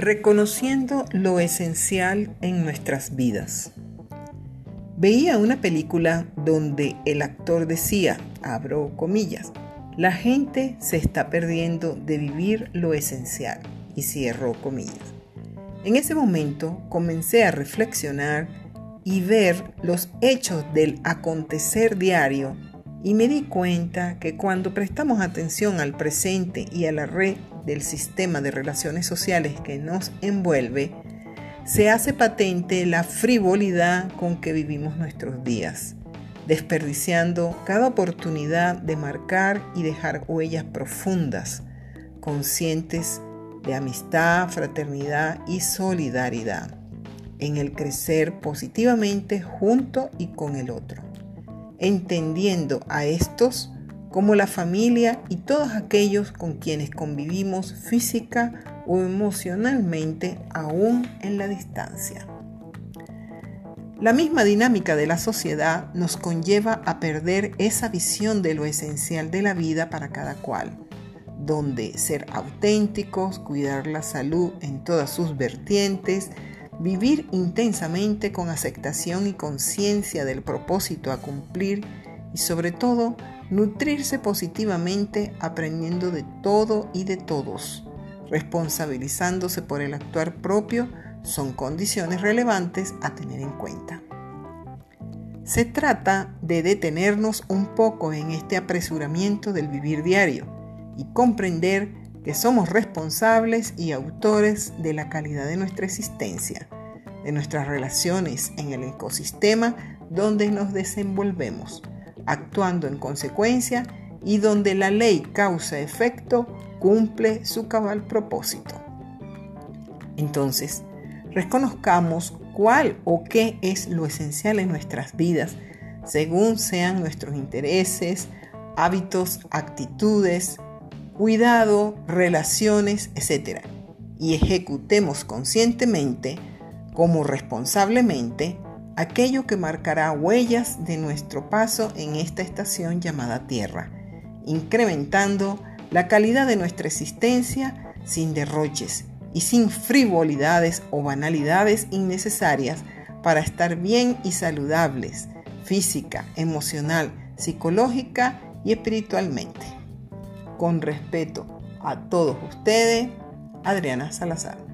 Reconociendo lo esencial en nuestras vidas. Veía una película donde el actor decía, abro comillas, la gente se está perdiendo de vivir lo esencial y cierro comillas. En ese momento comencé a reflexionar y ver los hechos del acontecer diario y me di cuenta que cuando prestamos atención al presente y a la red del sistema de relaciones sociales que nos envuelve, se hace patente la frivolidad con que vivimos nuestros días, desperdiciando cada oportunidad de marcar y dejar huellas profundas, conscientes de amistad, fraternidad y solidaridad, en el crecer positivamente junto y con el otro entendiendo a estos como la familia y todos aquellos con quienes convivimos física o emocionalmente aún en la distancia. La misma dinámica de la sociedad nos conlleva a perder esa visión de lo esencial de la vida para cada cual, donde ser auténticos, cuidar la salud en todas sus vertientes, Vivir intensamente con aceptación y conciencia del propósito a cumplir y sobre todo nutrirse positivamente aprendiendo de todo y de todos, responsabilizándose por el actuar propio son condiciones relevantes a tener en cuenta. Se trata de detenernos un poco en este apresuramiento del vivir diario y comprender que somos responsables y autores de la calidad de nuestra existencia, de nuestras relaciones en el ecosistema donde nos desenvolvemos, actuando en consecuencia y donde la ley causa-efecto cumple su cabal propósito. Entonces, reconozcamos cuál o qué es lo esencial en nuestras vidas, según sean nuestros intereses, hábitos, actitudes, cuidado, relaciones, etc. Y ejecutemos conscientemente, como responsablemente, aquello que marcará huellas de nuestro paso en esta estación llamada Tierra, incrementando la calidad de nuestra existencia sin derroches y sin frivolidades o banalidades innecesarias para estar bien y saludables, física, emocional, psicológica y espiritualmente. Con respeto a todos ustedes, Adriana Salazar.